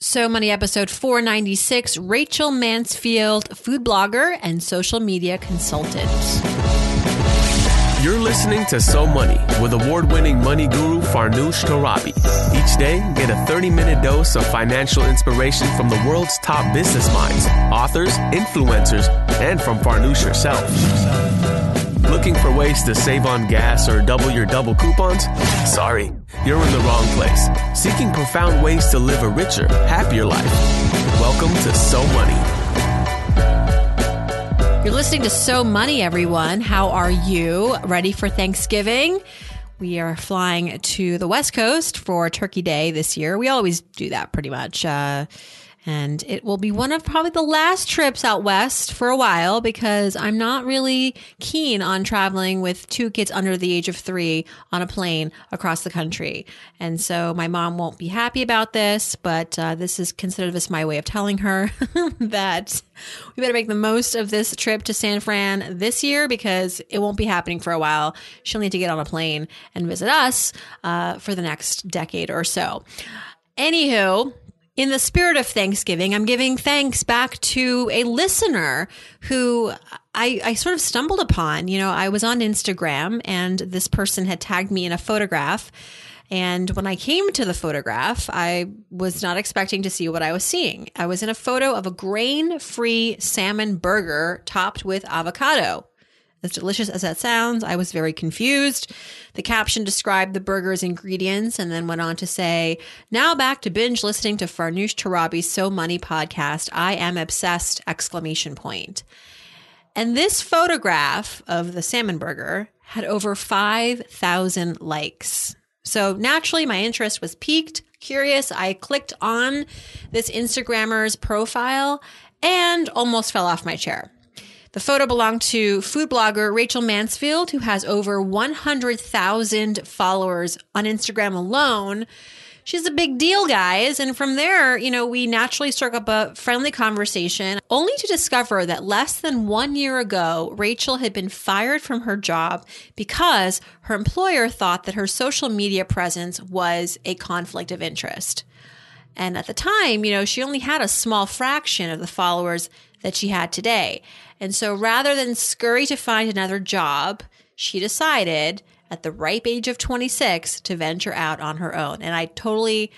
So Money episode 496 Rachel Mansfield, food blogger and social media consultant. You're listening to So Money with award winning money guru Farnoosh Torabi. Each day, get a 30 minute dose of financial inspiration from the world's top business minds, authors, influencers, and from Farnoosh herself. Looking for ways to save on gas or double your double coupons? Sorry, you're in the wrong place. Seeking profound ways to live a richer, happier life. Welcome to So Money. You're listening to So Money, everyone. How are you? Ready for Thanksgiving? We are flying to the West Coast for Turkey Day this year. We always do that pretty much. Uh, and it will be one of probably the last trips out west for a while because I'm not really keen on traveling with two kids under the age of three on a plane across the country. And so my mom won't be happy about this, but uh, this is considered this my way of telling her that we better make the most of this trip to San Fran this year because it won't be happening for a while. She'll need to get on a plane and visit us uh, for the next decade or so. Anywho, in the spirit of Thanksgiving, I'm giving thanks back to a listener who I, I, sort of stumbled upon. You know, I was on Instagram and this person had tagged me in a photograph. And when I came to the photograph, I was not expecting to see what I was seeing. I was in a photo of a grain free salmon burger topped with avocado. As delicious as that sounds, I was very confused. The caption described the burger's ingredients and then went on to say, Now back to binge listening to Farnoosh Torabi's So Money podcast. I am obsessed! Exclamation point. And this photograph of the salmon burger had over 5,000 likes. So naturally, my interest was piqued, curious. I clicked on this Instagrammer's profile and almost fell off my chair. The photo belonged to food blogger Rachel Mansfield, who has over 100,000 followers on Instagram alone. She's a big deal, guys. And from there, you know, we naturally struck up a friendly conversation, only to discover that less than one year ago, Rachel had been fired from her job because her employer thought that her social media presence was a conflict of interest. And at the time, you know, she only had a small fraction of the followers that she had today. And so rather than scurry to find another job, she decided at the ripe age of 26 to venture out on her own. And I totally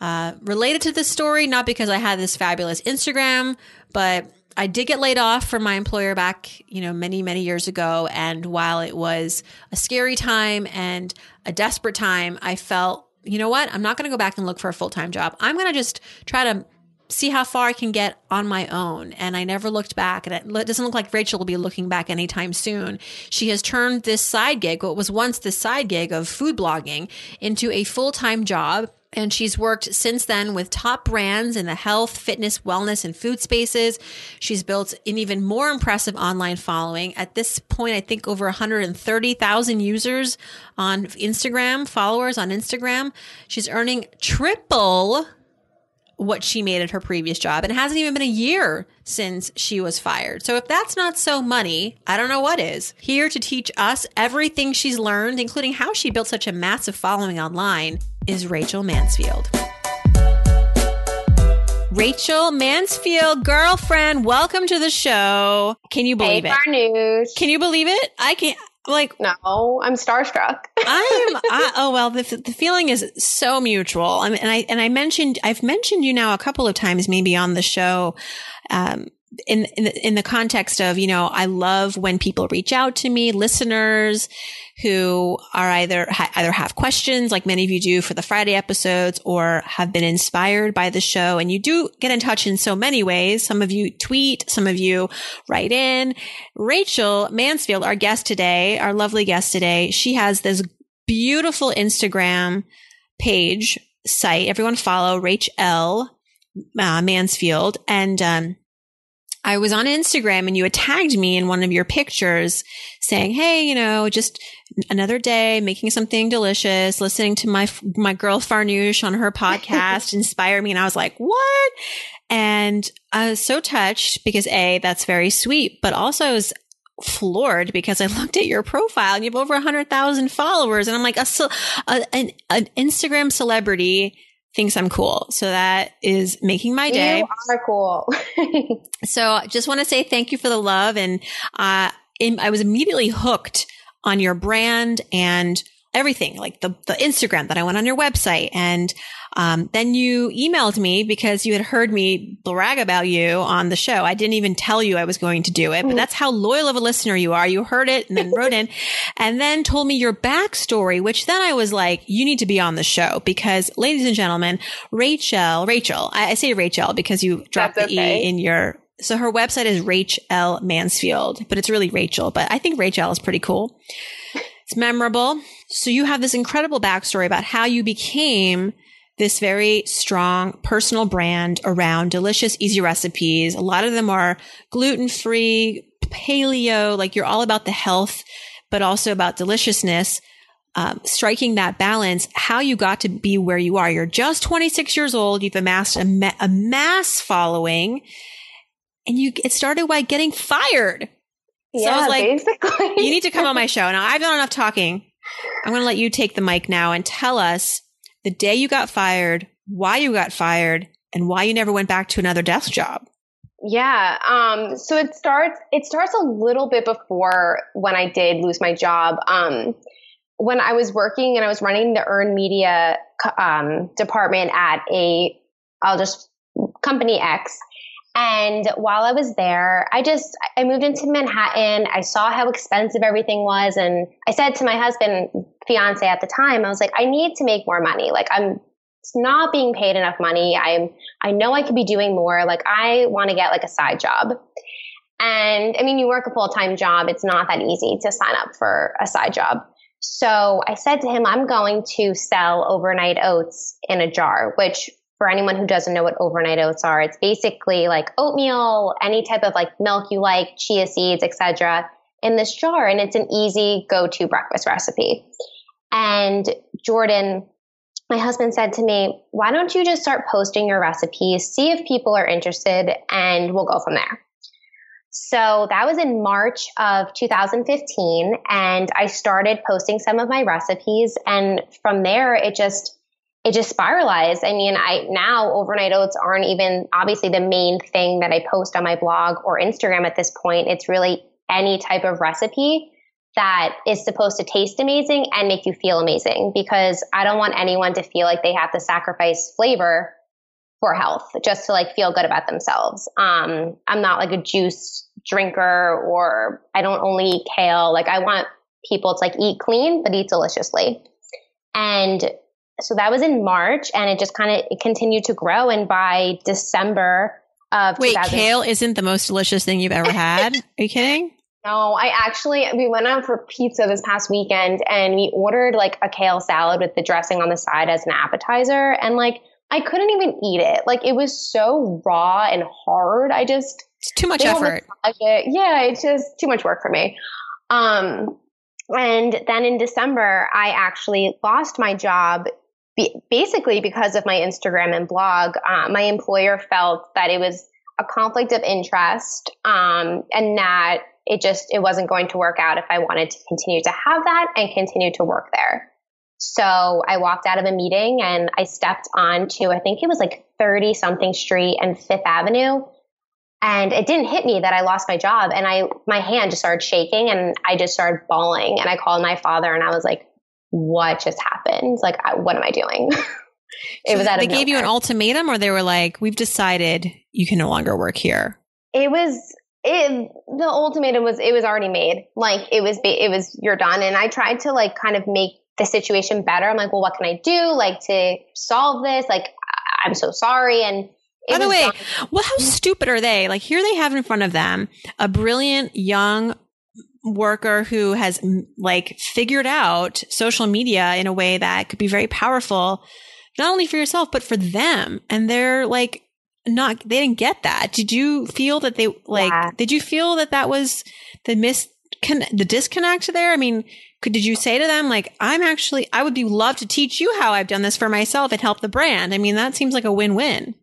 uh, related to this story, not because I had this fabulous Instagram, but I did get laid off from my employer back, you know, many, many years ago. And while it was a scary time and a desperate time, I felt, you know what? I'm not going to go back and look for a full time job. I'm going to just try to see how far I can get on my own. And I never looked back. And it doesn't look like Rachel will be looking back anytime soon. She has turned this side gig, what was once the side gig of food blogging, into a full time job. And she's worked since then with top brands in the health, fitness, wellness, and food spaces. She's built an even more impressive online following. At this point, I think over 130,000 users on Instagram, followers on Instagram. She's earning triple what she made at her previous job. And it hasn't even been a year since she was fired. So if that's not so money, I don't know what is. Here to teach us everything she's learned, including how she built such a massive following online, is Rachel Mansfield. Rachel Mansfield, girlfriend, welcome to the show. Can you believe hey, it? Farnoosh. Can you believe it? I can't like no i'm starstruck. I am I, oh well the, the feeling is so mutual. I mean, and i and i mentioned i've mentioned you now a couple of times maybe on the show um, in in the, in the context of you know I love when people reach out to me, listeners who are either ha- either have questions like many of you do for the Friday episodes, or have been inspired by the show. And you do get in touch in so many ways. Some of you tweet, some of you write in. Rachel Mansfield, our guest today, our lovely guest today, she has this beautiful Instagram page site. Everyone follow Rachel uh, Mansfield and. Um, I was on Instagram and you had tagged me in one of your pictures saying, Hey, you know, just another day making something delicious, listening to my, my girl Farnoosh on her podcast inspire me. And I was like, what? And I was so touched because A, that's very sweet, but also I was floored because I looked at your profile and you have over a hundred thousand followers. And I'm like, a, a, an, an Instagram celebrity thinks I'm cool. So that is making my day. You are cool. so I just want to say thank you for the love. And uh, in, I was immediately hooked on your brand and everything, like the, the Instagram that I went on your website. And um, then you emailed me because you had heard me brag about you on the show. I didn't even tell you I was going to do it, but mm. that's how loyal of a listener you are. You heard it and then wrote in and then told me your backstory, which then I was like, you need to be on the show because ladies and gentlemen, Rachel, Rachel, I, I say Rachel because you dropped that's the okay. E in your so her website is Rachl Mansfield, but it's really Rachel. But I think Rachel is pretty cool. It's memorable. So you have this incredible backstory about how you became this very strong personal brand around delicious, easy recipes. A lot of them are gluten free, paleo, like you're all about the health, but also about deliciousness. Um, striking that balance, how you got to be where you are. You're just 26 years old. You've amassed a, ma- a mass following and you, it started by getting fired. So yeah, I was like, basically. you need to come on my show. Now I've done enough talking. I'm going to let you take the mic now and tell us the day you got fired, why you got fired, and why you never went back to another desk job. Yeah. Um, so it starts, it starts a little bit before when I did lose my job. Um, when I was working and I was running the earned media um, department at a, I'll just company X, and while I was there, I just, I moved into Manhattan. I saw how expensive everything was. And I said to my husband, fiance at the time, I was like, I need to make more money. Like I'm not being paid enough money. I'm, I know I could be doing more. Like I want to get like a side job. And I mean, you work a full time job. It's not that easy to sign up for a side job. So I said to him, I'm going to sell overnight oats in a jar, which for anyone who doesn't know what overnight oats are, it's basically like oatmeal, any type of like milk you like, chia seeds, etc. in this jar and it's an easy go-to breakfast recipe. And Jordan, my husband said to me, "Why don't you just start posting your recipes, see if people are interested and we'll go from there." So that was in March of 2015 and I started posting some of my recipes and from there it just it just spiralized. I mean, I now overnight oats aren't even obviously the main thing that I post on my blog or Instagram at this point. It's really any type of recipe that is supposed to taste amazing and make you feel amazing because I don't want anyone to feel like they have to sacrifice flavor for health just to like feel good about themselves. Um, I'm not like a juice drinker or I don't only eat kale. Like I want people to like eat clean, but eat deliciously. And so that was in March and it just kind of continued to grow. And by December of Wait, kale isn't the most delicious thing you've ever had? Are you kidding? No, I actually, we went out for pizza this past weekend and we ordered like a kale salad with the dressing on the side as an appetizer. And like, I couldn't even eat it. Like, it was so raw and hard. I just, it's too much effort. It. Yeah, it's just too much work for me. Um, and then in December, I actually lost my job basically because of my Instagram and blog, uh, my employer felt that it was a conflict of interest um, and that it just it wasn't going to work out if I wanted to continue to have that and continue to work there. So I walked out of a meeting and I stepped on to I think it was like 30 something street and 5th Avenue and it didn't hit me that I lost my job and I my hand just started shaking and I just started bawling and I called my father and I was like what just happened? Like, what am I doing? it so was out They gave you an ultimatum, or they were like, "We've decided you can no longer work here." It was it. The ultimatum was it was already made. Like it was it was you're done. And I tried to like kind of make the situation better. I'm like, well, what can I do like to solve this? Like, I'm so sorry. And by the way, well, how mm-hmm. stupid are they? Like here they have in front of them a brilliant young worker who has like figured out social media in a way that could be very powerful, not only for yourself, but for them. And they're like, not, they didn't get that. Did you feel that they like, yeah. did you feel that that was the miss, the disconnect there? I mean, could, did you say to them, like, I'm actually, I would be love to teach you how I've done this for myself and help the brand? I mean, that seems like a win win.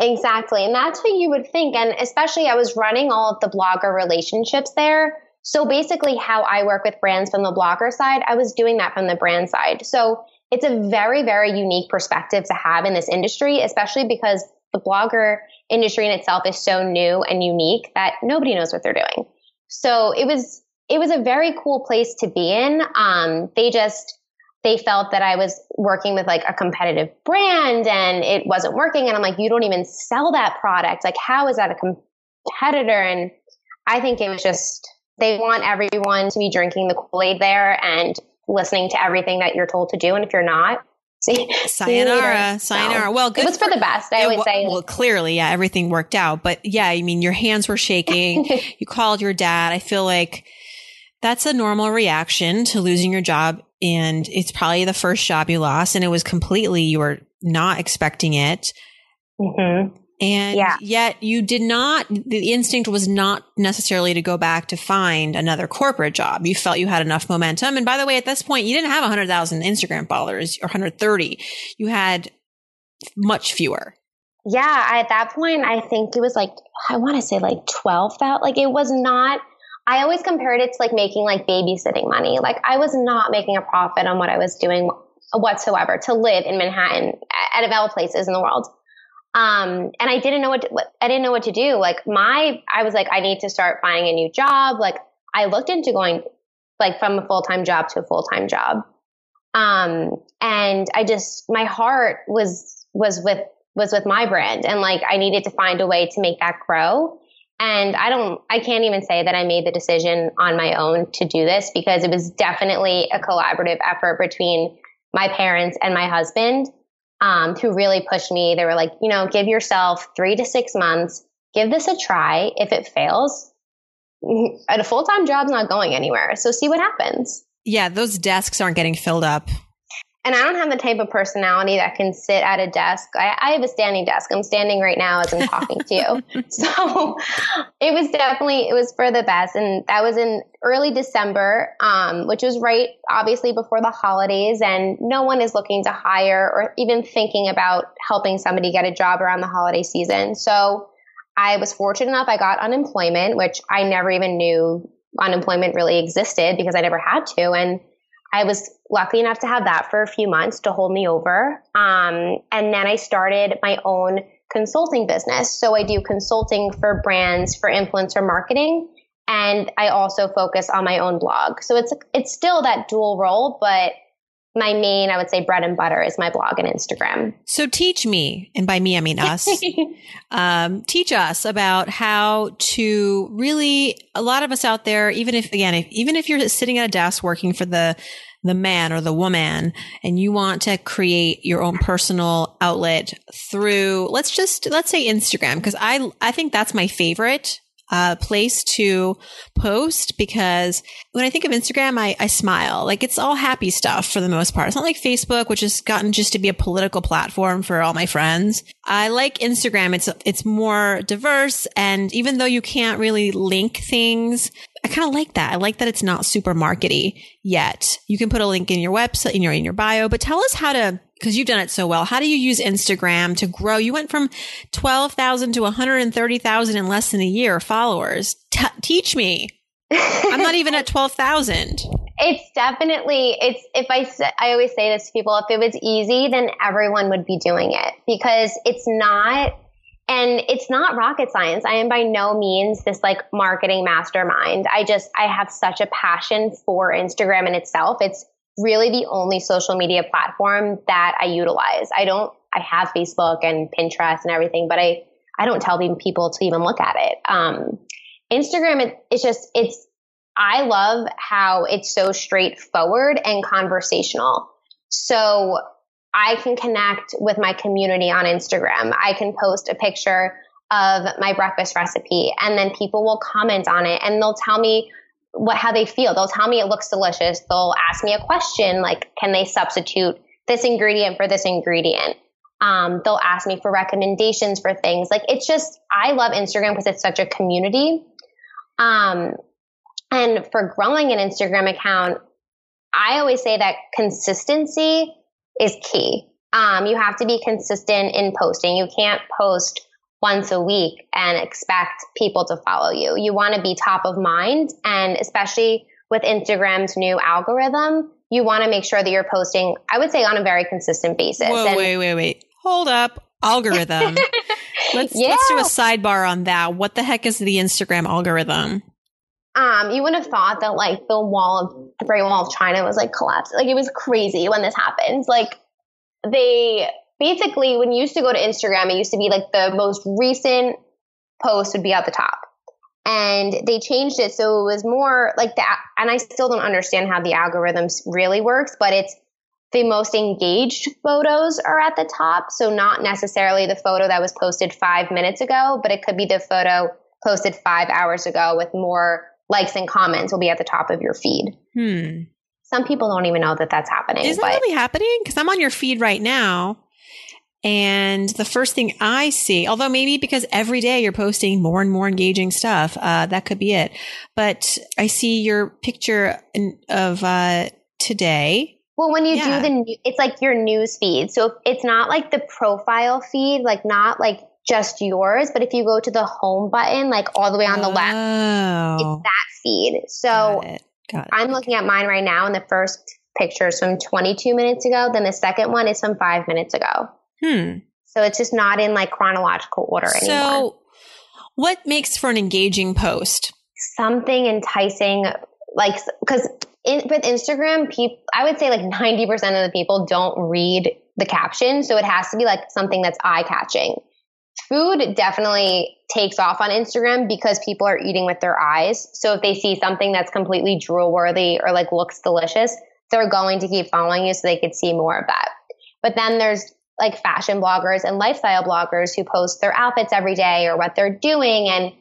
Exactly. And that's what you would think. And especially I was running all of the blogger relationships there. So basically how I work with brands from the blogger side, I was doing that from the brand side. So it's a very, very unique perspective to have in this industry, especially because the blogger industry in itself is so new and unique that nobody knows what they're doing. So it was, it was a very cool place to be in. Um, they just, they felt that I was working with like a competitive brand and it wasn't working. And I'm like, you don't even sell that product. Like, how is that a competitor? And I think it was just, they want everyone to be drinking the Kool Aid there and listening to everything that you're told to do. And if you're not, see, sayonara, sayonara. Well, good. It was for, for the best. I always well, say. Well, clearly, yeah, everything worked out. But yeah, I mean, your hands were shaking. you called your dad. I feel like that's a normal reaction to losing your job. And it's probably the first job you lost. And it was completely, you were not expecting it. Mm-hmm. And yeah. yet you did not, the instinct was not necessarily to go back to find another corporate job. You felt you had enough momentum. And by the way, at this point, you didn't have 100,000 Instagram followers or 130. You had much fewer. Yeah. At that point, I think it was like, I want to say like 12,000. Like it was not, I always compared it to like making like babysitting money. Like I was not making a profit on what I was doing whatsoever to live in Manhattan out of all places in the world. Um, and I didn't know what, to, what I didn't know what to do. Like my, I was like, I need to start finding a new job. Like I looked into going like from a full time job to a full time job. Um, and I just, my heart was, was with, was with my brand and like I needed to find a way to make that grow. And I don't, I can't even say that I made the decision on my own to do this because it was definitely a collaborative effort between my parents and my husband um, who really pushed me. They were like, you know, give yourself three to six months, give this a try. If it fails, a full time job's not going anywhere. So see what happens. Yeah, those desks aren't getting filled up. And I don't have the type of personality that can sit at a desk. I, I have a standing desk. I'm standing right now as I'm talking to you. So it was definitely, it was for the best. And that was in early December, um, which was right, obviously before the holidays. And no one is looking to hire or even thinking about helping somebody get a job around the holiday season. So I was fortunate enough. I got unemployment, which I never even knew unemployment really existed because I never had to. And I was lucky enough to have that for a few months to hold me over. Um, and then I started my own consulting business. So I do consulting for brands for influencer marketing. And I also focus on my own blog. So it's, it's still that dual role, but my main, I would say, bread and butter is my blog and Instagram. So teach me, and by me, I mean us, um, teach us about how to really, a lot of us out there, even if, again, if, even if you're sitting at a desk working for the, the man or the woman and you want to create your own personal outlet through let's just let's say Instagram because I I think that's my favorite uh, place to post because when I think of Instagram, I, I smile. Like it's all happy stuff for the most part. It's not like Facebook, which has gotten just to be a political platform for all my friends. I like Instagram. It's, it's more diverse. And even though you can't really link things, I kind of like that. I like that it's not super markety yet. You can put a link in your website, in your, in your bio, but tell us how to because you've done it so well. How do you use Instagram to grow? You went from 12,000 to 130,000 in less than a year followers. T- teach me. I'm not even at 12,000. It's definitely, it's, if I, I always say this to people, if it was easy, then everyone would be doing it because it's not, and it's not rocket science. I am by no means this like marketing mastermind. I just, I have such a passion for Instagram in itself. It's really the only social media platform that I utilize. I don't, I have Facebook and Pinterest and everything, but I, I don't tell people to even look at it. Um, Instagram, it, it's just, it's, I love how it's so straightforward and conversational. So I can connect with my community on Instagram. I can post a picture of my breakfast recipe and then people will comment on it and they'll tell me what how they feel. They'll tell me it looks delicious. They'll ask me a question like, can they substitute this ingredient for this ingredient? Um, they'll ask me for recommendations for things. Like it's just I love Instagram because it's such a community. Um, and for growing an Instagram account, I always say that consistency is key. Um, you have to be consistent in posting. You can't post once a week and expect people to follow you. You want to be top of mind. And especially with Instagram's new algorithm, you want to make sure that you're posting, I would say, on a very consistent basis. Whoa, And- wait, wait, wait. Hold up. Algorithm. let's Yeah. let's do a sidebar on that. What the heck is the Instagram algorithm? um, you would have thought that like the wall of the Great Wall of China was like collapsed. Like it was crazy when this happened. Like they basically, when you used to go to Instagram, it used to be like the most recent post would be at the top. And they changed it so it was more like that. And I still don't understand how the algorithms really works, but it's the most engaged photos are at the top. So not necessarily the photo that was posted five minutes ago, but it could be the photo posted five hours ago with more likes and comments will be at the top of your feed. Hmm. Some people don't even know that that's happening. Is that really happening? Because I'm on your feed right now. And the first thing I see, although maybe because every day you're posting more and more engaging stuff, uh, that could be it. But I see your picture in, of uh, today. well, when you Yeah. do the, new- it's like your news feed. So it's not like the profile feed, like not like just yours, but if you go to the home button, like all the way on the left, Oh, it's that feed. So got it. Got it. I'm looking at mine right now, and the first picture is from 22 minutes ago. Then the second one is from five minutes ago. Hmm. So it's just not in like chronological order anymore. So, what makes for an engaging post? Something enticing, like because with Instagram, people, I would say like 90% of the people don't read the caption, so it has to be like something that's eye catching. Food definitely takes off on Instagram because people are eating with their eyes. So if they see something that's completely drool worthy or like looks delicious, they're going to keep following you so they could see more of that. But then there's like fashion bloggers and lifestyle bloggers who post their outfits every day or what they're doing. And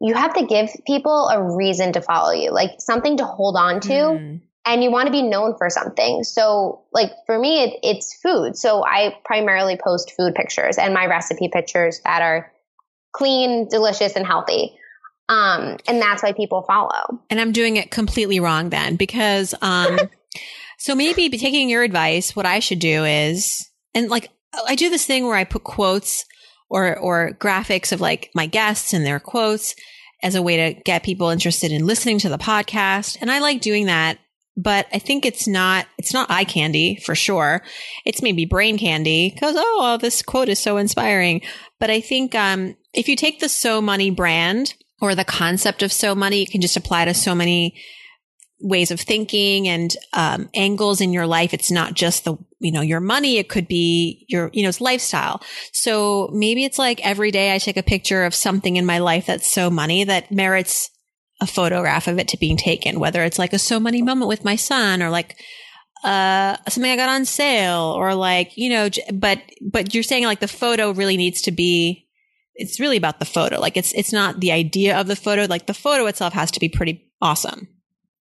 you have to give people a reason to follow you, like something to hold on to Hmm. and you want to be known for something. So, like for me, it, it's food. So I primarily post food pictures and my recipe pictures that are clean, delicious, and healthy. Um, and that's why people follow. And I'm doing it completely wrong then because, um, so maybe taking your advice, what I should do is, and like, I do this thing where I put quotes or, or graphics of like my guests and their quotes as a way to get people interested in listening to the podcast. And I like doing that. But I think it's not, it's not eye candy for sure. It's maybe brain candy because, oh, well, this quote is so inspiring. But I think, um, if you take the So Money brand or the concept of so money, it can just apply to so many ways of thinking and um, angles in your life. It's not just the, you know, your money. It could be your, you know, it's lifestyle. So maybe it's like every day I take a picture of something in my life that's so money that merits a photograph of it to being taken, whether it's like a so money moment with my son or like, uh, something I got on sale or like, you know, but, but you're saying like the photo really needs to be, it's really about the photo. Like it's, it's not the idea of the photo. Like the photo itself has to be pretty awesome.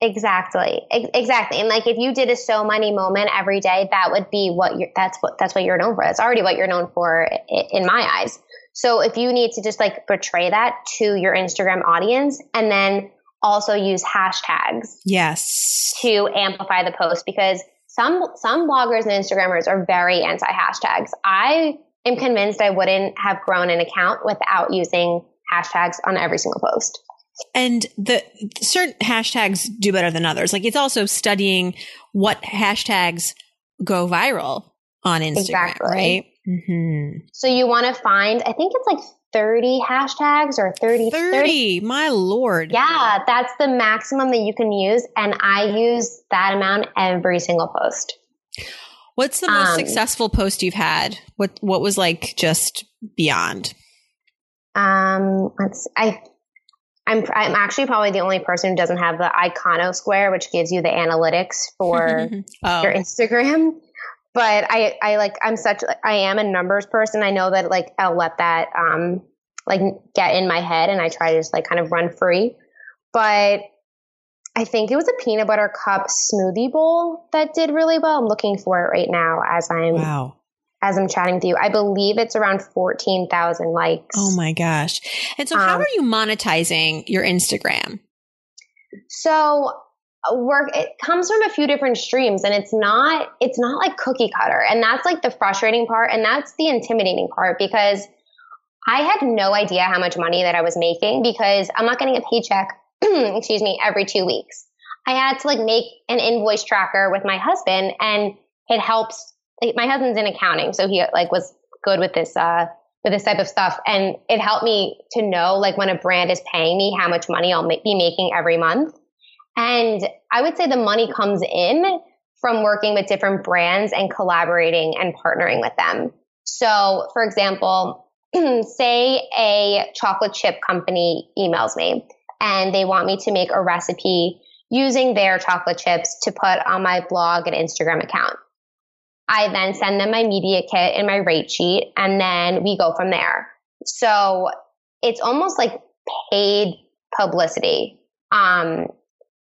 Exactly. Ex- Exactly. And like if you did a so money moment every day, that would be what you're, that's what, that's what you're known for. That's already what you're known for in my eyes. So if you need to just like portray that to your Instagram audience and then also use hashtags Yes. to amplify the post because some some bloggers and Instagrammers are very anti hashtags. I am convinced I wouldn't have grown an account without using hashtags on every single post. And the certain hashtags do better than others. Like it's also studying what hashtags go viral on Instagram, Exactly. right? Mm-hmm. So you want to find I think it's like 30 hashtags or 30 30 30, my lord. Yeah, that's the maximum that you can use and I use that amount every single post. What's the most Um, successful post you've had? What what was like just beyond? Um, let's. I. I'm. I'm actually probably the only person who doesn't have the Iconosquare, which gives you the analytics for oh, your Instagram. But I. I like. I'm such. I am a numbers person. I know that like I'll let that um like get in my head, and I try to just like kind of run free. But I think it was a peanut butter cup smoothie bowl that did really well. I'm looking for it right now as I'm wow. As I'm chatting with you. I believe it's around fourteen thousand likes. Oh my gosh. And so how Um, are you monetizing your Instagram? So uh, work it comes from a few different streams and it's not it's not like cookie cutter and that's like the frustrating part and that's the intimidating part because I had no idea how much money that I was making because I'm not getting a paycheck excuse me every 2 weeks. I had to like make an invoice tracker with my husband and it helps my husband's in accounting, so he like was good with this uh with this type of stuff and it helped me to know like when a brand is paying me how much money I'll ma- be making every month. And I would say the money comes in from working with different brands and collaborating and partnering with them. So, for example, say a chocolate chip company emails me and they want me to make a recipe using their chocolate chips to put on my blog and Instagram account. I then send them my media kit and my rate sheet, and then we go from there. So it's almost like paid publicity, um,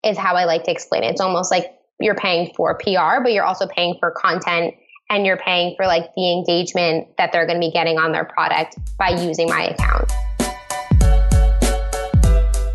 is how I like to explain it. It's almost like you're paying for PR, but you're also paying for content and you're paying for like the engagement that they're going to be getting on their product by using my account.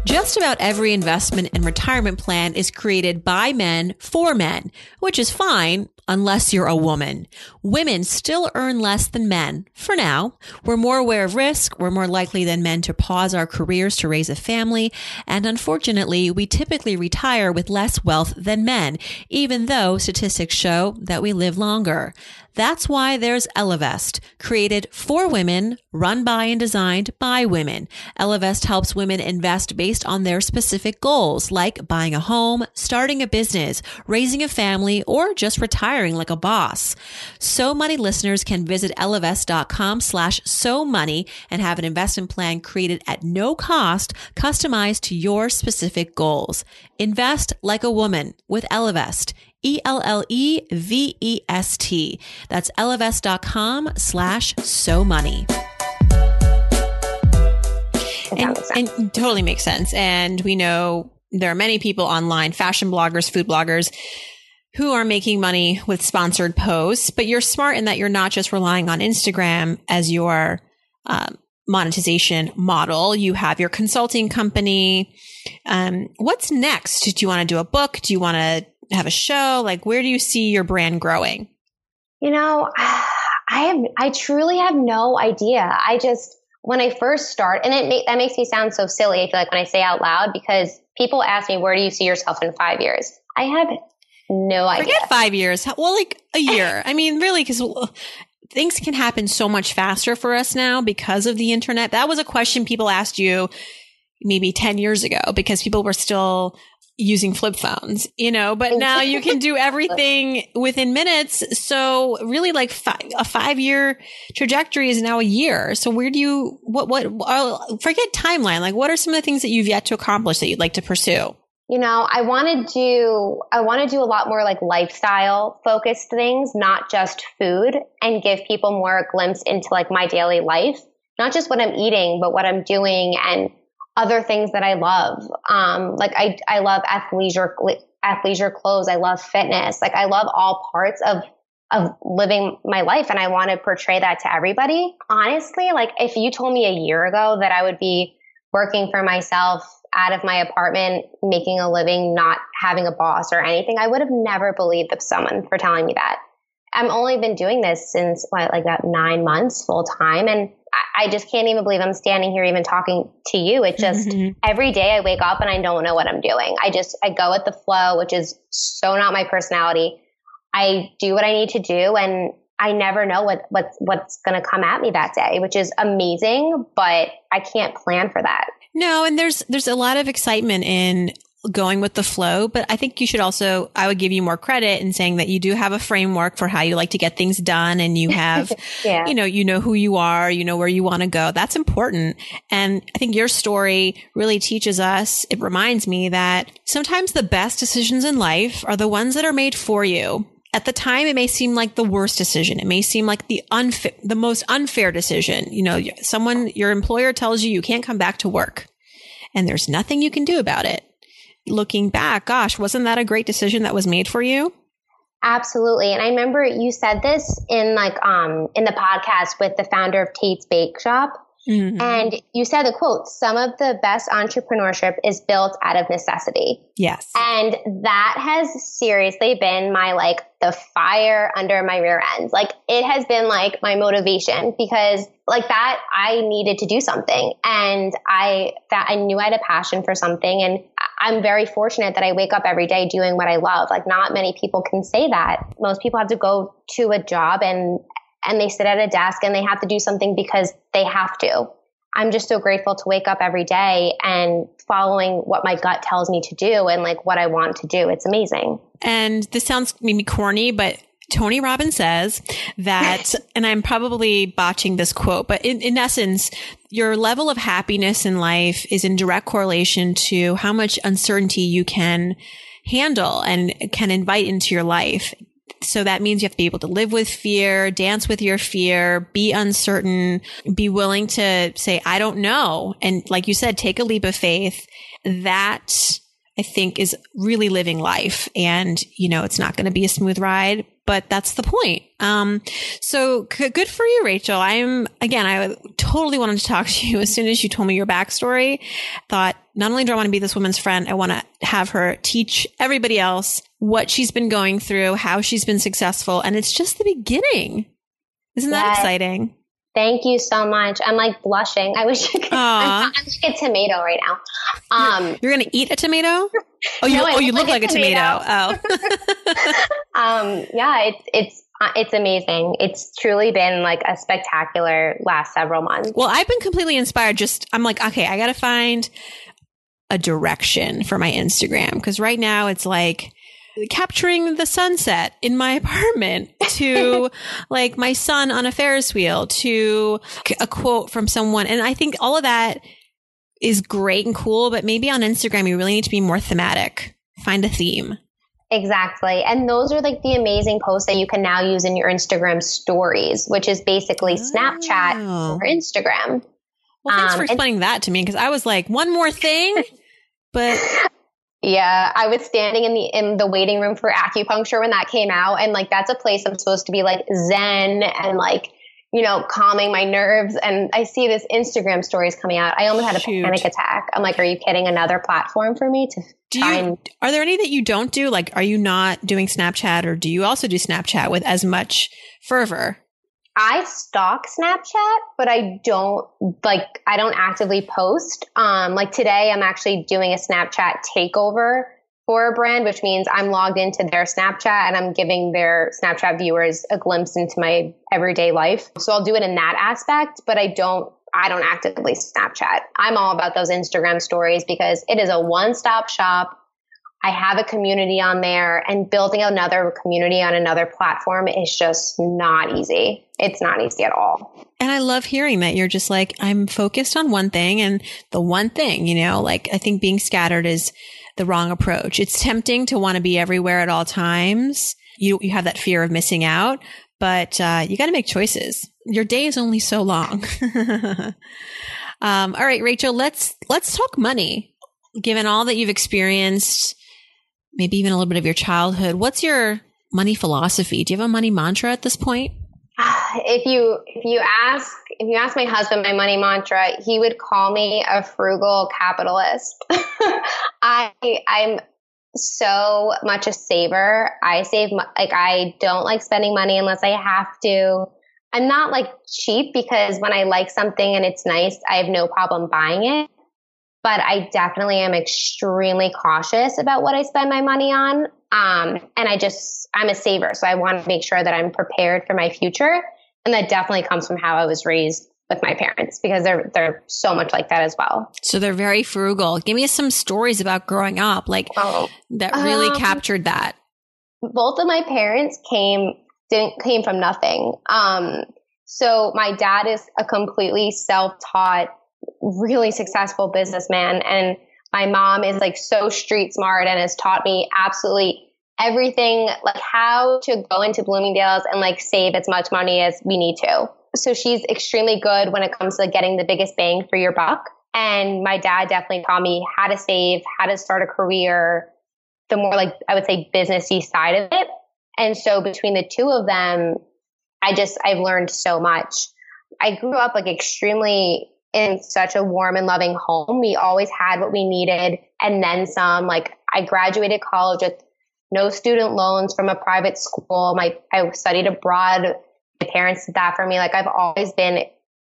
Just about every investment and retirement plan is created by men for men, which is fine unless you're a woman. Women still earn less than men for now. We're more aware of risk. We're more likely than men to pause our careers to raise a family. And unfortunately, we typically retire with less wealth than men, even though statistics show that we live longer. That's why there's Ellevest, created for women, run by and designed by women. Ellevest helps women invest based on their specific goals, like buying a home, starting a business, raising a family, or just retiring like a boss. So Money listeners can visit ellevest.com slash so money and have an investment plan created at no cost, customized to your specific goals. Invest like a woman with Ellevest. E L L E V E S T. That's ellevest.com slash so money. And, and totally makes sense. And we know there are many people online, fashion bloggers, food bloggers, who are making money with sponsored posts, but you're smart in that you're not just relying on Instagram as your um, monetization model. You have your consulting company. Um, what's next? Do you want to do a book? Do you want to have a show? Like, where do you see your brand growing? You know, I have, I truly have no idea. I just, when I first start, and it that makes me sound so silly. I feel like when I say out loud because people ask me, "Where do you see yourself in five years?" I have no idea. Forget five years. Well, like a year. I mean, really, because things can happen so much faster for us now because of the internet. That was a question people asked you maybe 10 years ago because people were still using flip phones, you know, but now you can do everything within minutes. So really like five, a five year trajectory is now a year. So where do you, what, what, uh, forget timeline. Like what are some of the things that you've yet to accomplish that you'd like to pursue? You know, I want to do, I want to do a lot more like lifestyle focused things, not just food and give people more a glimpse into like my daily life, not just what I'm eating, but what I'm doing and other things that I love. Um, like I, I love athleisure, athleisure clothes. I love fitness. Like I love all parts of, of living my life. And I want to portray that to everybody. Honestly, like if you told me a year ago that I would be working for myself out of my apartment, making a living, not having a boss or anything, I would have never believed someone for telling me that. I've only been doing this since what, like about nine months full time. And I just can't even believe I'm standing here even talking to you. It's just mm-hmm. every day I wake up and I don't know what I'm doing. I just, I go with the flow, which is so not my personality. I do what I need to do and I never know what, what what's going to come at me that day, which is amazing, but I can't plan for that. No, and there's there's a lot of excitement in going with the flow, but I think you should also, I would give you more credit in saying that you do have a framework for how you like to get things done and you have, yeah. you know, you know who you are, you know where you want to go. That's important. And I think your story really teaches us, it reminds me that sometimes the best decisions in life are the ones that are made for you. At the time, it may seem like the worst decision. It may seem like the unfair, the most unfair decision. You know, someone, your employer tells you you can't come back to work and there's nothing you can do about it looking back, gosh, wasn't that a great decision that was made for you? Absolutely. And I remember you said this in like um in the podcast with the founder of Tate's Bake Shop. Mm-hmm. And you said the quote, some of the best entrepreneurship is built out of necessity. Yes. And that has seriously been my like the fire under my rear end. Like it has been like my motivation because like that I needed to do something and I that I knew I had a passion for something and I'm very fortunate that I wake up every day doing what I love. Like not many people can say that. Most people have to go to a job and and they sit at a desk and they have to do something because they have to. I'm just so grateful to wake up every day and following what my gut tells me to do and like what I want to do. It's amazing. And this sounds maybe corny, but Tony Robbins says that, and I'm probably botching this quote, but in, in essence, your level of happiness in life is in direct correlation to how much uncertainty you can handle and can invite into your life. So that means you have to be able to live with fear, dance with your fear, be uncertain, be willing to say, I don't know. And like you said, take a leap of faith. That I think is really living life. And, you know, it's not going to be a smooth ride, but that's the point. Um, so c- good for you, Rachel. I'm, again, I totally wanted to talk to you as soon as you told me your backstory. Thought not only do I want to be this woman's friend, I want to have her teach everybody else what she's been going through, how she's been successful. And it's just the beginning. Isn't that exciting? Thank you so much. I'm like blushing. I wish you could. I'm, I'm, like a tomato right now. Um, you're, gonna eat a tomato? Oh, you, no, oh, you look like, like a tomato. tomato. Oh. um, yeah, it's it's uh, it's amazing. It's truly been like a spectacular last several months. Well, I've been completely inspired. Just I'm like, okay, I got to find a direction for my Instagram because right now it's like capturing the sunset in my apartment to like my son on a Ferris wheel to a quote from someone. And I think all of that is great and cool, but maybe on Instagram, you really need to be more thematic. Find a theme. Exactly. And those are like the amazing posts that you can now use in your Instagram stories, which is basically Snapchat oh. or Instagram. Well, thanks um, for explaining that to me because I was like, one more thing. But yeah, I was standing in the in the waiting room for acupuncture when that came out, and like that's a place I'm supposed to be like zen and like you know calming my nerves. And I see this Instagram stories coming out. I almost had a Shoot. panic attack. I'm like, are you kidding? Another platform for me to do you, and- are there any that you don't do? Like, are you not doing Snapchat, or do you also do Snapchat with as much fervor? I stalk Snapchat, but I don't like I don't actively post. Um, like today, I'm actually doing a Snapchat takeover for a brand, which means I'm logged into their Snapchat and I'm giving their Snapchat viewers a glimpse into my everyday life. So I'll do it in that aspect, but I don't I don't actively Snapchat. I'm all about those Instagram stories because it is a one-stop shop I have a community on there and building another community on another platform is just not easy. It's not easy at all. And I love hearing that you're just like, I'm focused on one thing and the one thing, you know, like I think being scattered is the wrong approach. It's tempting to want to be everywhere at all times. You, you have that fear of missing out, but uh, you got to make choices. Your day is only so long. um, all right, Rachel, let's, let's talk money. Given all that you've experienced, maybe even a little bit of your childhood. What's your money philosophy? Do you have a money mantra at this point? If you if you ask if you ask my husband my money mantra, he would call me a frugal capitalist. I I'm so much a saver. I save like I don't like spending money unless I have to. I'm not like cheap because when I like something and it's nice, I have no problem buying it but I definitely am extremely cautious about what I spend my money on. Um, and I just, I'm a saver. So I want to make sure that I'm prepared for my future. And that definitely comes from how I was raised with my parents because they're, they're so much like that as well. So they're very frugal. Give me some stories about growing up, like oh, that really um, captured that. Both of my parents came, didn't, came from nothing. Um, so my dad is a completely self-taught really successful businessman. And my mom is like so street smart and has taught me absolutely everything, like how to go into Bloomingdale's and like save as much money as we need to. So she's extremely good when it comes to getting the biggest bang for your buck. And my dad definitely taught me how to save, how to start a career, the more like I would say businessy side of it. And so between the two of them, I just I've learned so much. I grew up like extremely in such a warm and loving home. We always had what we needed and then some. Like I graduated college with no student loans from a private school. My I studied abroad. My parents did that for me. Like I've always been,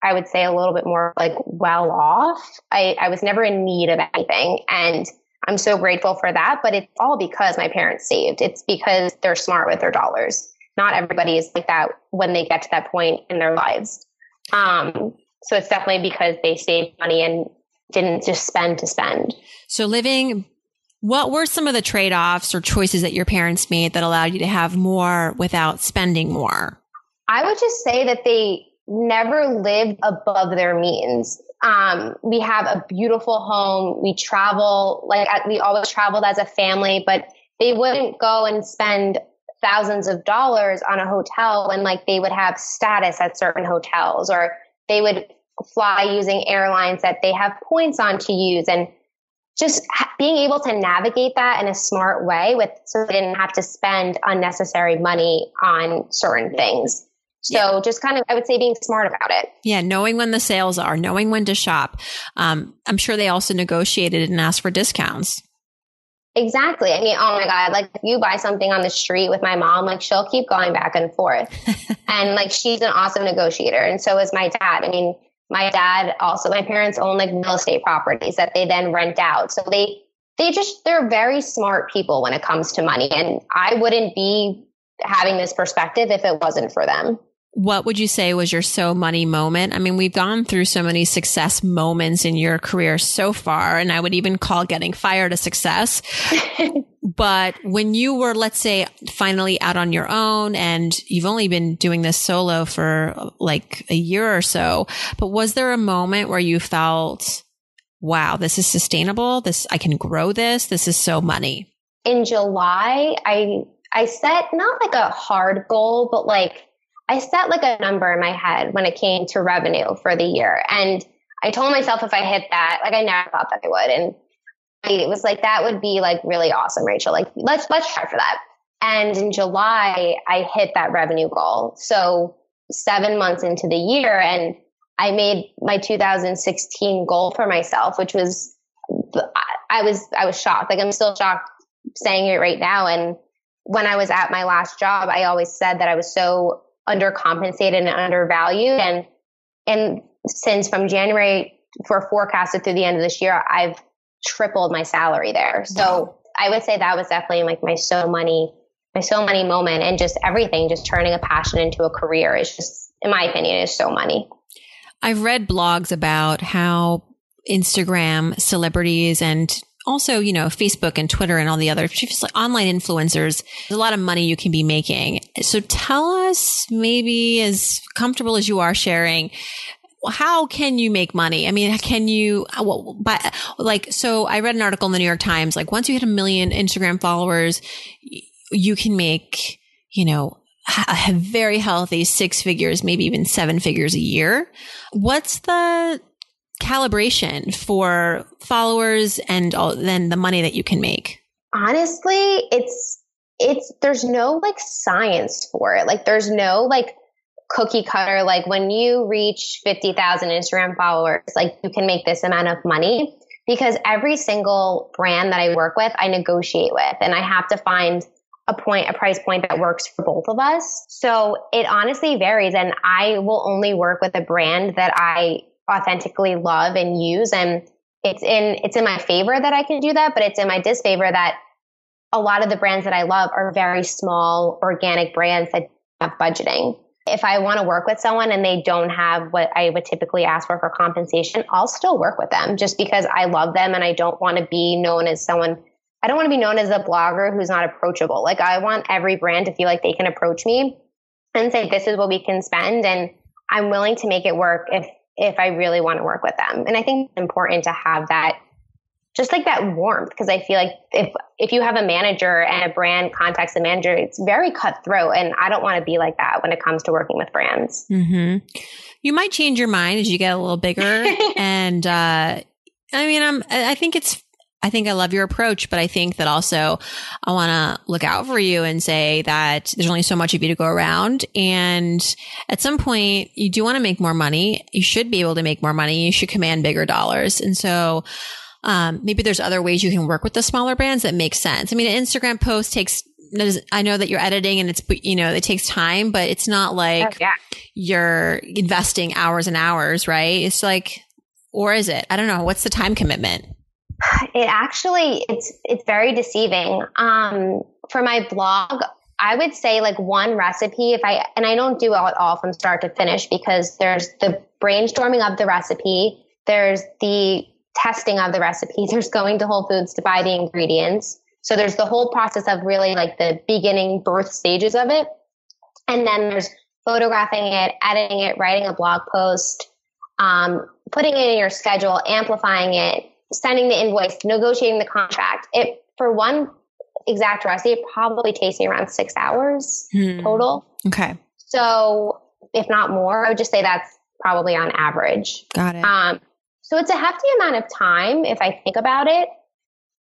I would say, a little bit more like well off. I, I was never in need of anything. And I'm so grateful for that. But it's all because my parents saved. It's because they're smart with their dollars. Not everybody is like that when they get to that point in their lives. Um, so it's definitely because they saved money and didn't just spend to spend. So living what were some of the trade offs or choices that your parents made that allowed you to have more without spending more? I would just say that they never lived above their means. Um, we have a beautiful home. We travel, like we always traveled as a family, but they wouldn't go and spend thousands of dollars on a hotel when like they would have status at certain hotels or they would fly using airlines that they have points on to use. And just being able to navigate that in a smart way with so they didn't have to spend unnecessary money on certain things. So yeah. just kind of, I would say being smart about it. Yeah. Knowing when the sales are, knowing when to shop. Um, I'm sure they also negotiated and asked for discounts. Exactly. I mean, oh my God, like if you buy something on the street with my mom, like she'll keep going back and forth. and like she's an awesome negotiator. And so is my dad. I mean, my dad also, my parents own like real estate properties that they then rent out. So they, they just, they're very smart people when it comes to money. And I wouldn't be having this perspective if it wasn't for them. What would you say was your so money moment? I mean, we've gone through so many success moments in your career so far, and I would even call getting fired a success. but when you were, let's say, finally out on your own and you've only been doing this solo for like a year or so, but was there a moment where you felt, wow, this is sustainable? This, I can grow this. This is so money. In July, I, I set not like a hard goal, but like, I set like a number in my head when it came to revenue for the year. And I told myself if I hit that, like I never thought that I would. And it was like, that would be like really awesome, Rachel. Like let's, let's try for that. And in July, I hit that revenue goal. So seven months into the year and I made my 2016 goal for myself, which was, I was, I was shocked. Like I'm still shocked saying it right now. And when I was at my last job, I always said that I was so undercompensated and undervalued. And, and since from January for forecasted through the end of this year, I've tripled my salary there. So. I would say that was definitely like my so money, my so money moment and just everything, just turning a passion into a career is just, in my opinion, is so money. I've read blogs about how Instagram celebrities and also, you know, Facebook and Twitter and all the other just like online influencers, there's a lot of money you can be making. So tell us maybe as comfortable as you are sharing, how can you make money? I mean, can you, uh, well, but like, so I read an article in the New York Times, like once you hit a million Instagram followers, you can make, you know, a very healthy six figures, maybe even seven figures a year. What's the calibration for followers and all, then the money that you can make? Honestly, it's it's there's no like science for it. Like there's no like cookie cutter like when you reach 50,000 Instagram followers, like you can make this amount of money because every single brand that I work with, I negotiate with and I have to find a point, a price point that works for both of us. So it honestly varies and I will only work with a brand that I authentically love and use. And it's in, it's in my favor that I can do that, but it's in my disfavor that a lot of the brands that I love are very small organic brands that have budgeting. If I want to work with someone and they don't have what I would typically ask for for compensation, I'll still work with them just because I love them and I don't want to be known as someone I don't want to be known as a blogger who's not approachable. Like I want every brand to feel like they can approach me and say, this is what we can spend. And I'm willing to make it work if if I really want to work with them. And I think it's important to have that just like that warmth because I feel like if if you have a manager and a brand contacts the manager, it's very cutthroat, and I don't want to be like that when it comes to working with brands. Mm-hmm. You might change your mind as you get a little bigger, and uh, I mean, I'm I think it's I think I love your approach, but I think that also I want to look out for you and say that there's only so much of you to go around. And at some point, you do want to make more money. You should be able to make more money. You should command bigger dollars. And so, um, maybe there's other ways you can work with the smaller brands that make sense. I mean, an Instagram post takes I know that you're editing and it's, you know, it takes time, but it's not like oh, yeah. you're investing hours and hours, right? It's like, or is it? I don't know. What's the time commitment? It actually it's it's very deceiving. Um, for my blog, I would say like one recipe if I and I don't do it all from start to finish because there's the brainstorming of the recipe, there's the testing of the recipe, there's going to Whole Foods to buy the ingredients. So there's the whole process of really like the beginning birth stages of it. And then there's photographing it, editing it, writing a blog post, um, putting it in your schedule, amplifying it, sending the invoice, negotiating the contract. It for one exact recipe, it probably takes me around six hours hmm. total. Okay. So if not more, I would just say that's probably on average. Got it. Um, so it's a hefty amount of time if I think about it.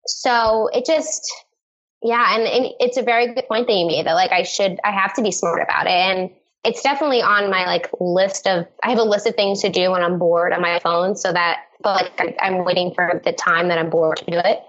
So it just, yeah, and, and it's a very good point that you made that like I should, I have to be smart about it. And it's definitely on my like list of, I have a list of things to do when I'm bored on my phone so that, but like I, I'm waiting for the time that I'm bored to do it.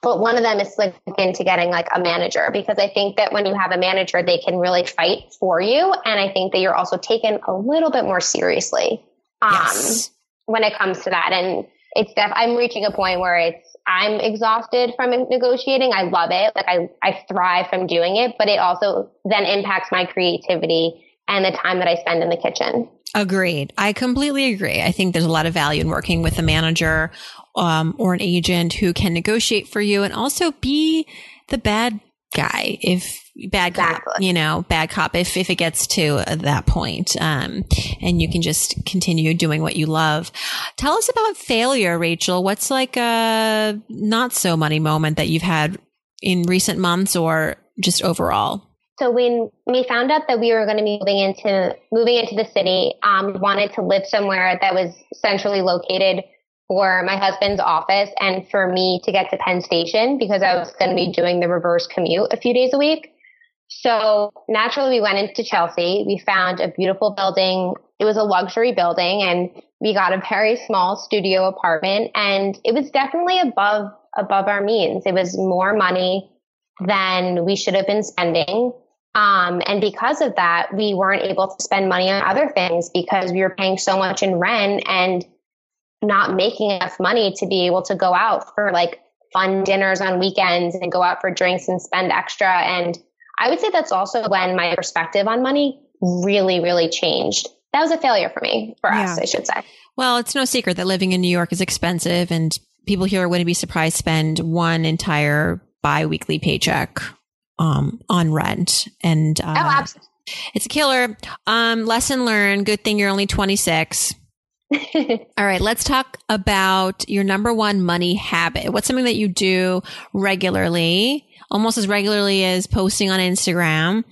But one of them is like into getting like a manager because I think that when you have a manager, they can really fight for you. And I think that you're also taken a little bit more seriously. Um, yes when it comes to that. And it's def- I'm reaching a point where it's I'm exhausted from negotiating. I love it. Like I, I thrive from doing it, but it also then impacts my creativity and the time that I spend in the kitchen. Agreed. I completely agree. I think there's a lot of value in working with a manager um, or an agent who can negotiate for you and also be the bad guy if bad cop, you know, bad cop if, if it gets to that point. Um, and you can just continue doing what you love. Tell us about failure, Rachel. What's like a not so money moment that you've had in recent months or just overall? So when we found out that we were going to be moving into moving into the city, um, wanted to live somewhere that was centrally located for my husband's office and for me to get to Penn Station because I was going to be doing the reverse commute a few days a week. So naturally we went into Chelsea. We found a beautiful building. It was a luxury building and we got a very small studio apartment and it was definitely above, above our means. It was more money than we should have been spending. Um, and because of that, we weren't able to spend money on other things because we were paying so much in rent and not making enough money to be able to go out for like fun dinners on weekends and go out for drinks and spend extra. And I would say that's also when my perspective on money really, really changed. That was a failure for me, for yeah. us, I should say. Well, it's no secret that living in New York is expensive and people here wouldn't be surprised to spend one entire biweekly paycheck um, on rent. And uh, oh, absolutely. It's a killer. Um, lesson learned. Good thing you're only 26. All right, let's talk about your number one money habit. What's something that you do regularly, almost as regularly as posting on Instagram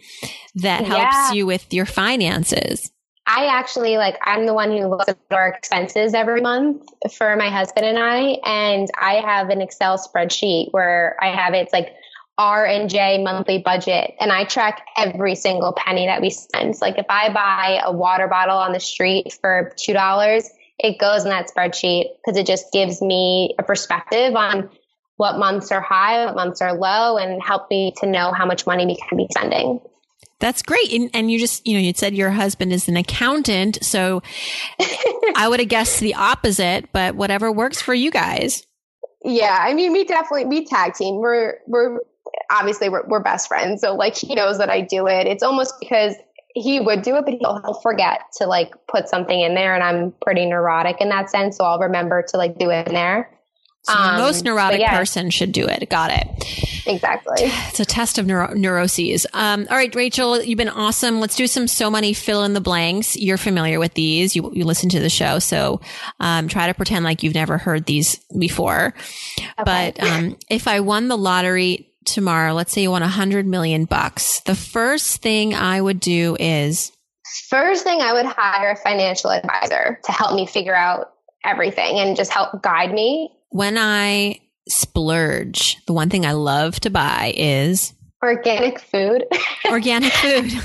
that helps yeah. you with your finances? I actually like I'm the one who looks at our expenses every month for my husband and I and I have an Excel spreadsheet where I have it's like R and J monthly budget and I track every single penny that we spend. like if I buy a water bottle on the street for $2, it goes in that spreadsheet because it just gives me a perspective on what months are high, what months are low and help me to know how much money we can be spending. That's great. And, and you just, you know, you said your husband is an accountant. So I would have guessed the opposite, but whatever works for you guys. Yeah. I mean, we definitely, we tag team. We're, we're, obviously we're, we're best friends. So like he knows that I do it. It's almost because he would do it, but he'll, he'll forget to like put something in there. And I'm pretty neurotic in that sense. So I'll remember to like do it in there. So um, most neurotic yeah. person should do it. Got it. Exactly. It's a test of neuro- neuroses. Um, all right, Rachel, you've been awesome. Let's do some so money fill in the blanks. You're familiar with these. You, you listen to the show. So, um, try to pretend like you've never heard these before. Okay. But, um, if I won the lottery tomorrow, let's say you won a hundred million bucks, the first thing I would do is first thing I would hire a financial advisor to help me figure out everything and just help guide me. When I splurge, the one thing I love to buy is organic food. organic food.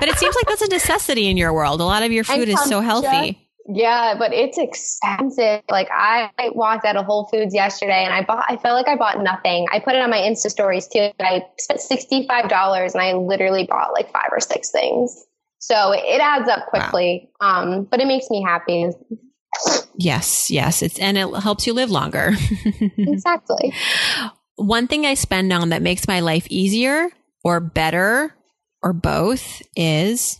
But it seems like that's a necessity in your world. A lot of your food is so healthy. Yeah, but it's expensive. Like I walked out of Whole Foods yesterday and I bought I felt like I bought nothing. I put it on my Insta stories too. I spent $65 and I literally bought like five or six things. So it adds up quickly. Wow. Um, but it makes me happy. Yes, yes. It's and it helps you live longer. exactly. One thing I spend on that makes my life easier or better or both is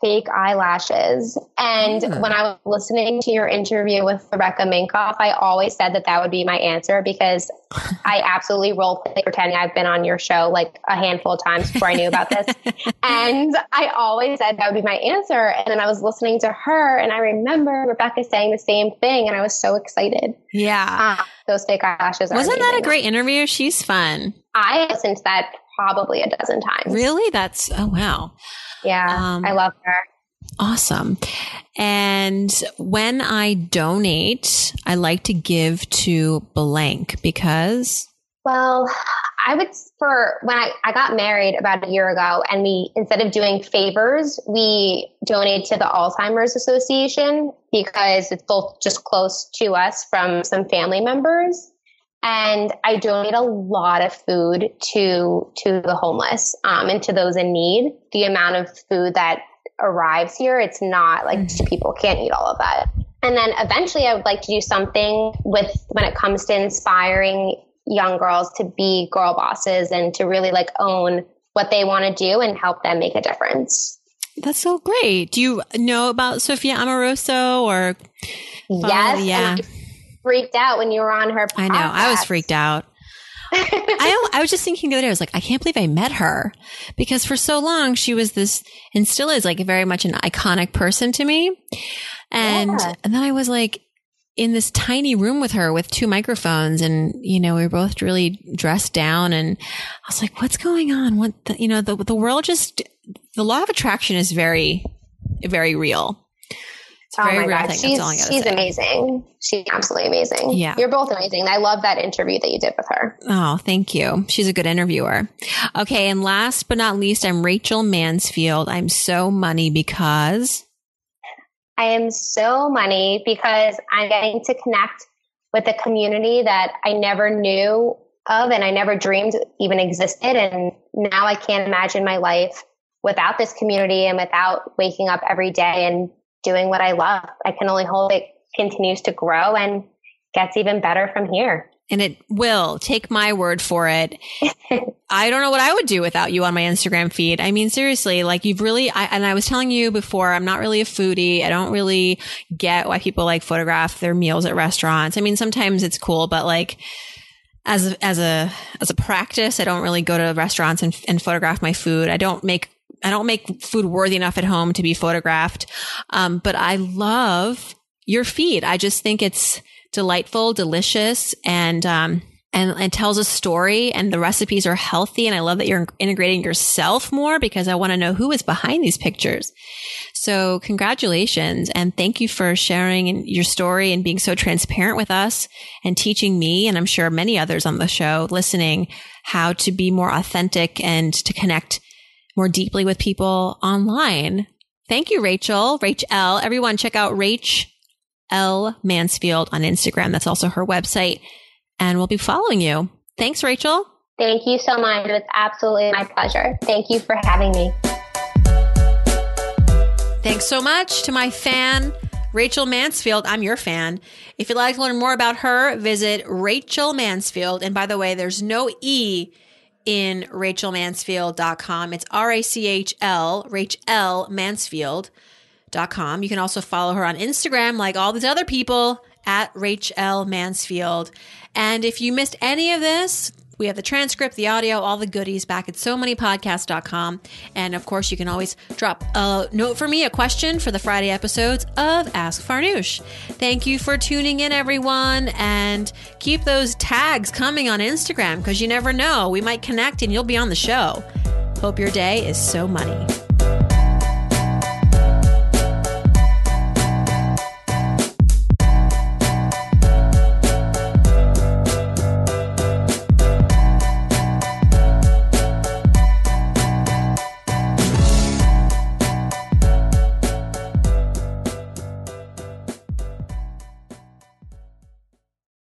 fake eyelashes. And mm. when I was listening to your interview with Rebecca Minkoff, I always said that that would be my answer because I absolutely role play pretending I've been on your show like a handful of times before I knew about this. and I always said that would be my answer. And then I was listening to her and I remember Rebecca saying the same thing and I was so excited. Yeah. Uh, those fake eyelashes Wasn't that a great interview? She's fun. I listened to that probably a dozen times. Really? That's, oh, wow. Yeah, um, I love her. Awesome. And when I donate, I like to give to blank because. Well, I would, for when I, I got married about a year ago, and we, instead of doing favors, we donated to the Alzheimer's Association because it's both just close to us from some family members and I donate a lot of food to to the homeless um, and to those in need. The amount of food that arrives here, it's not like mm-hmm. people can't eat all of that. And then eventually, I would like to do something with when it comes to inspiring young girls to be girl bosses and to really like own what they want to do and help them make a difference. That's so great. Do you know about Sophia Amoruso or? Yes. yeah freaked out when you were on her podcast. I know. I was freaked out. I, I was just thinking the other day, I was like, I can't believe I met her because for so long she was this and still is like very much an iconic person to me. And, yeah. and then I was like in this tiny room with her with two microphones and, you know, we were both really dressed down and I was like, what's going on? What, the, you know, the, the world just, the law of attraction is very, very real. It's oh my god, she's she's say. amazing. She's absolutely amazing. Yeah, you're both amazing. I love that interview that you did with her. Oh, thank you. She's a good interviewer. Okay, and last but not least, I'm Rachel Mansfield. I'm so money because I am so money because I'm getting to connect with a community that I never knew of and I never dreamed even existed. And now I can't imagine my life without this community and without waking up every day and doing what I love. I can only hope it continues to grow and gets even better from here. And it will. Take my word for it. I don't know what I would do without you on my Instagram feed. I mean, seriously, like you've really, I, and I was telling you before, I'm not really a foodie. I don't really get why people like photograph their meals at restaurants. I mean, sometimes it's cool, but like, as a, as a as a practice, I don't really go to restaurants and, and photograph my food. I don't make I don't make food worthy enough at home to be photographed. Um, but I love your feed. I just think it's delightful, delicious, and, um, and, and tells a story and the recipes are healthy. And I love that you're integrating yourself more because I want to know who is behind these pictures. So congratulations and thank you for sharing your story and being so transparent with us and teaching me. And I'm sure many others on the show listening how to be more authentic and to connect more deeply with people online. Thank you, Rachel. Rachel. Everyone check out Rach L Mansfield on Instagram. That's also her website. And we'll be following you. Thanks, Rachel. Thank you so much. It's absolutely my pleasure. Thank you for having me. Thanks so much to my fan, Rachel Mansfield. I'm your fan. If you'd like to learn more about her, visit Rachel Mansfield. And by the way, there's no E in rachlmansfield.com. It's R A C H L, Rachel Mansfield.com. You can also follow her on Instagram, like all these other people, at Rachel Mansfield. And if you missed any of this, we have the transcript, the audio, all the goodies back at so manypodcasts.com. And of course, you can always drop a note for me, a question for the Friday episodes of Ask Farnoosh. Thank you for tuning in, everyone. And keep those tags coming on Instagram because you never know. We might connect and you'll be on the show. Hope your day is so money.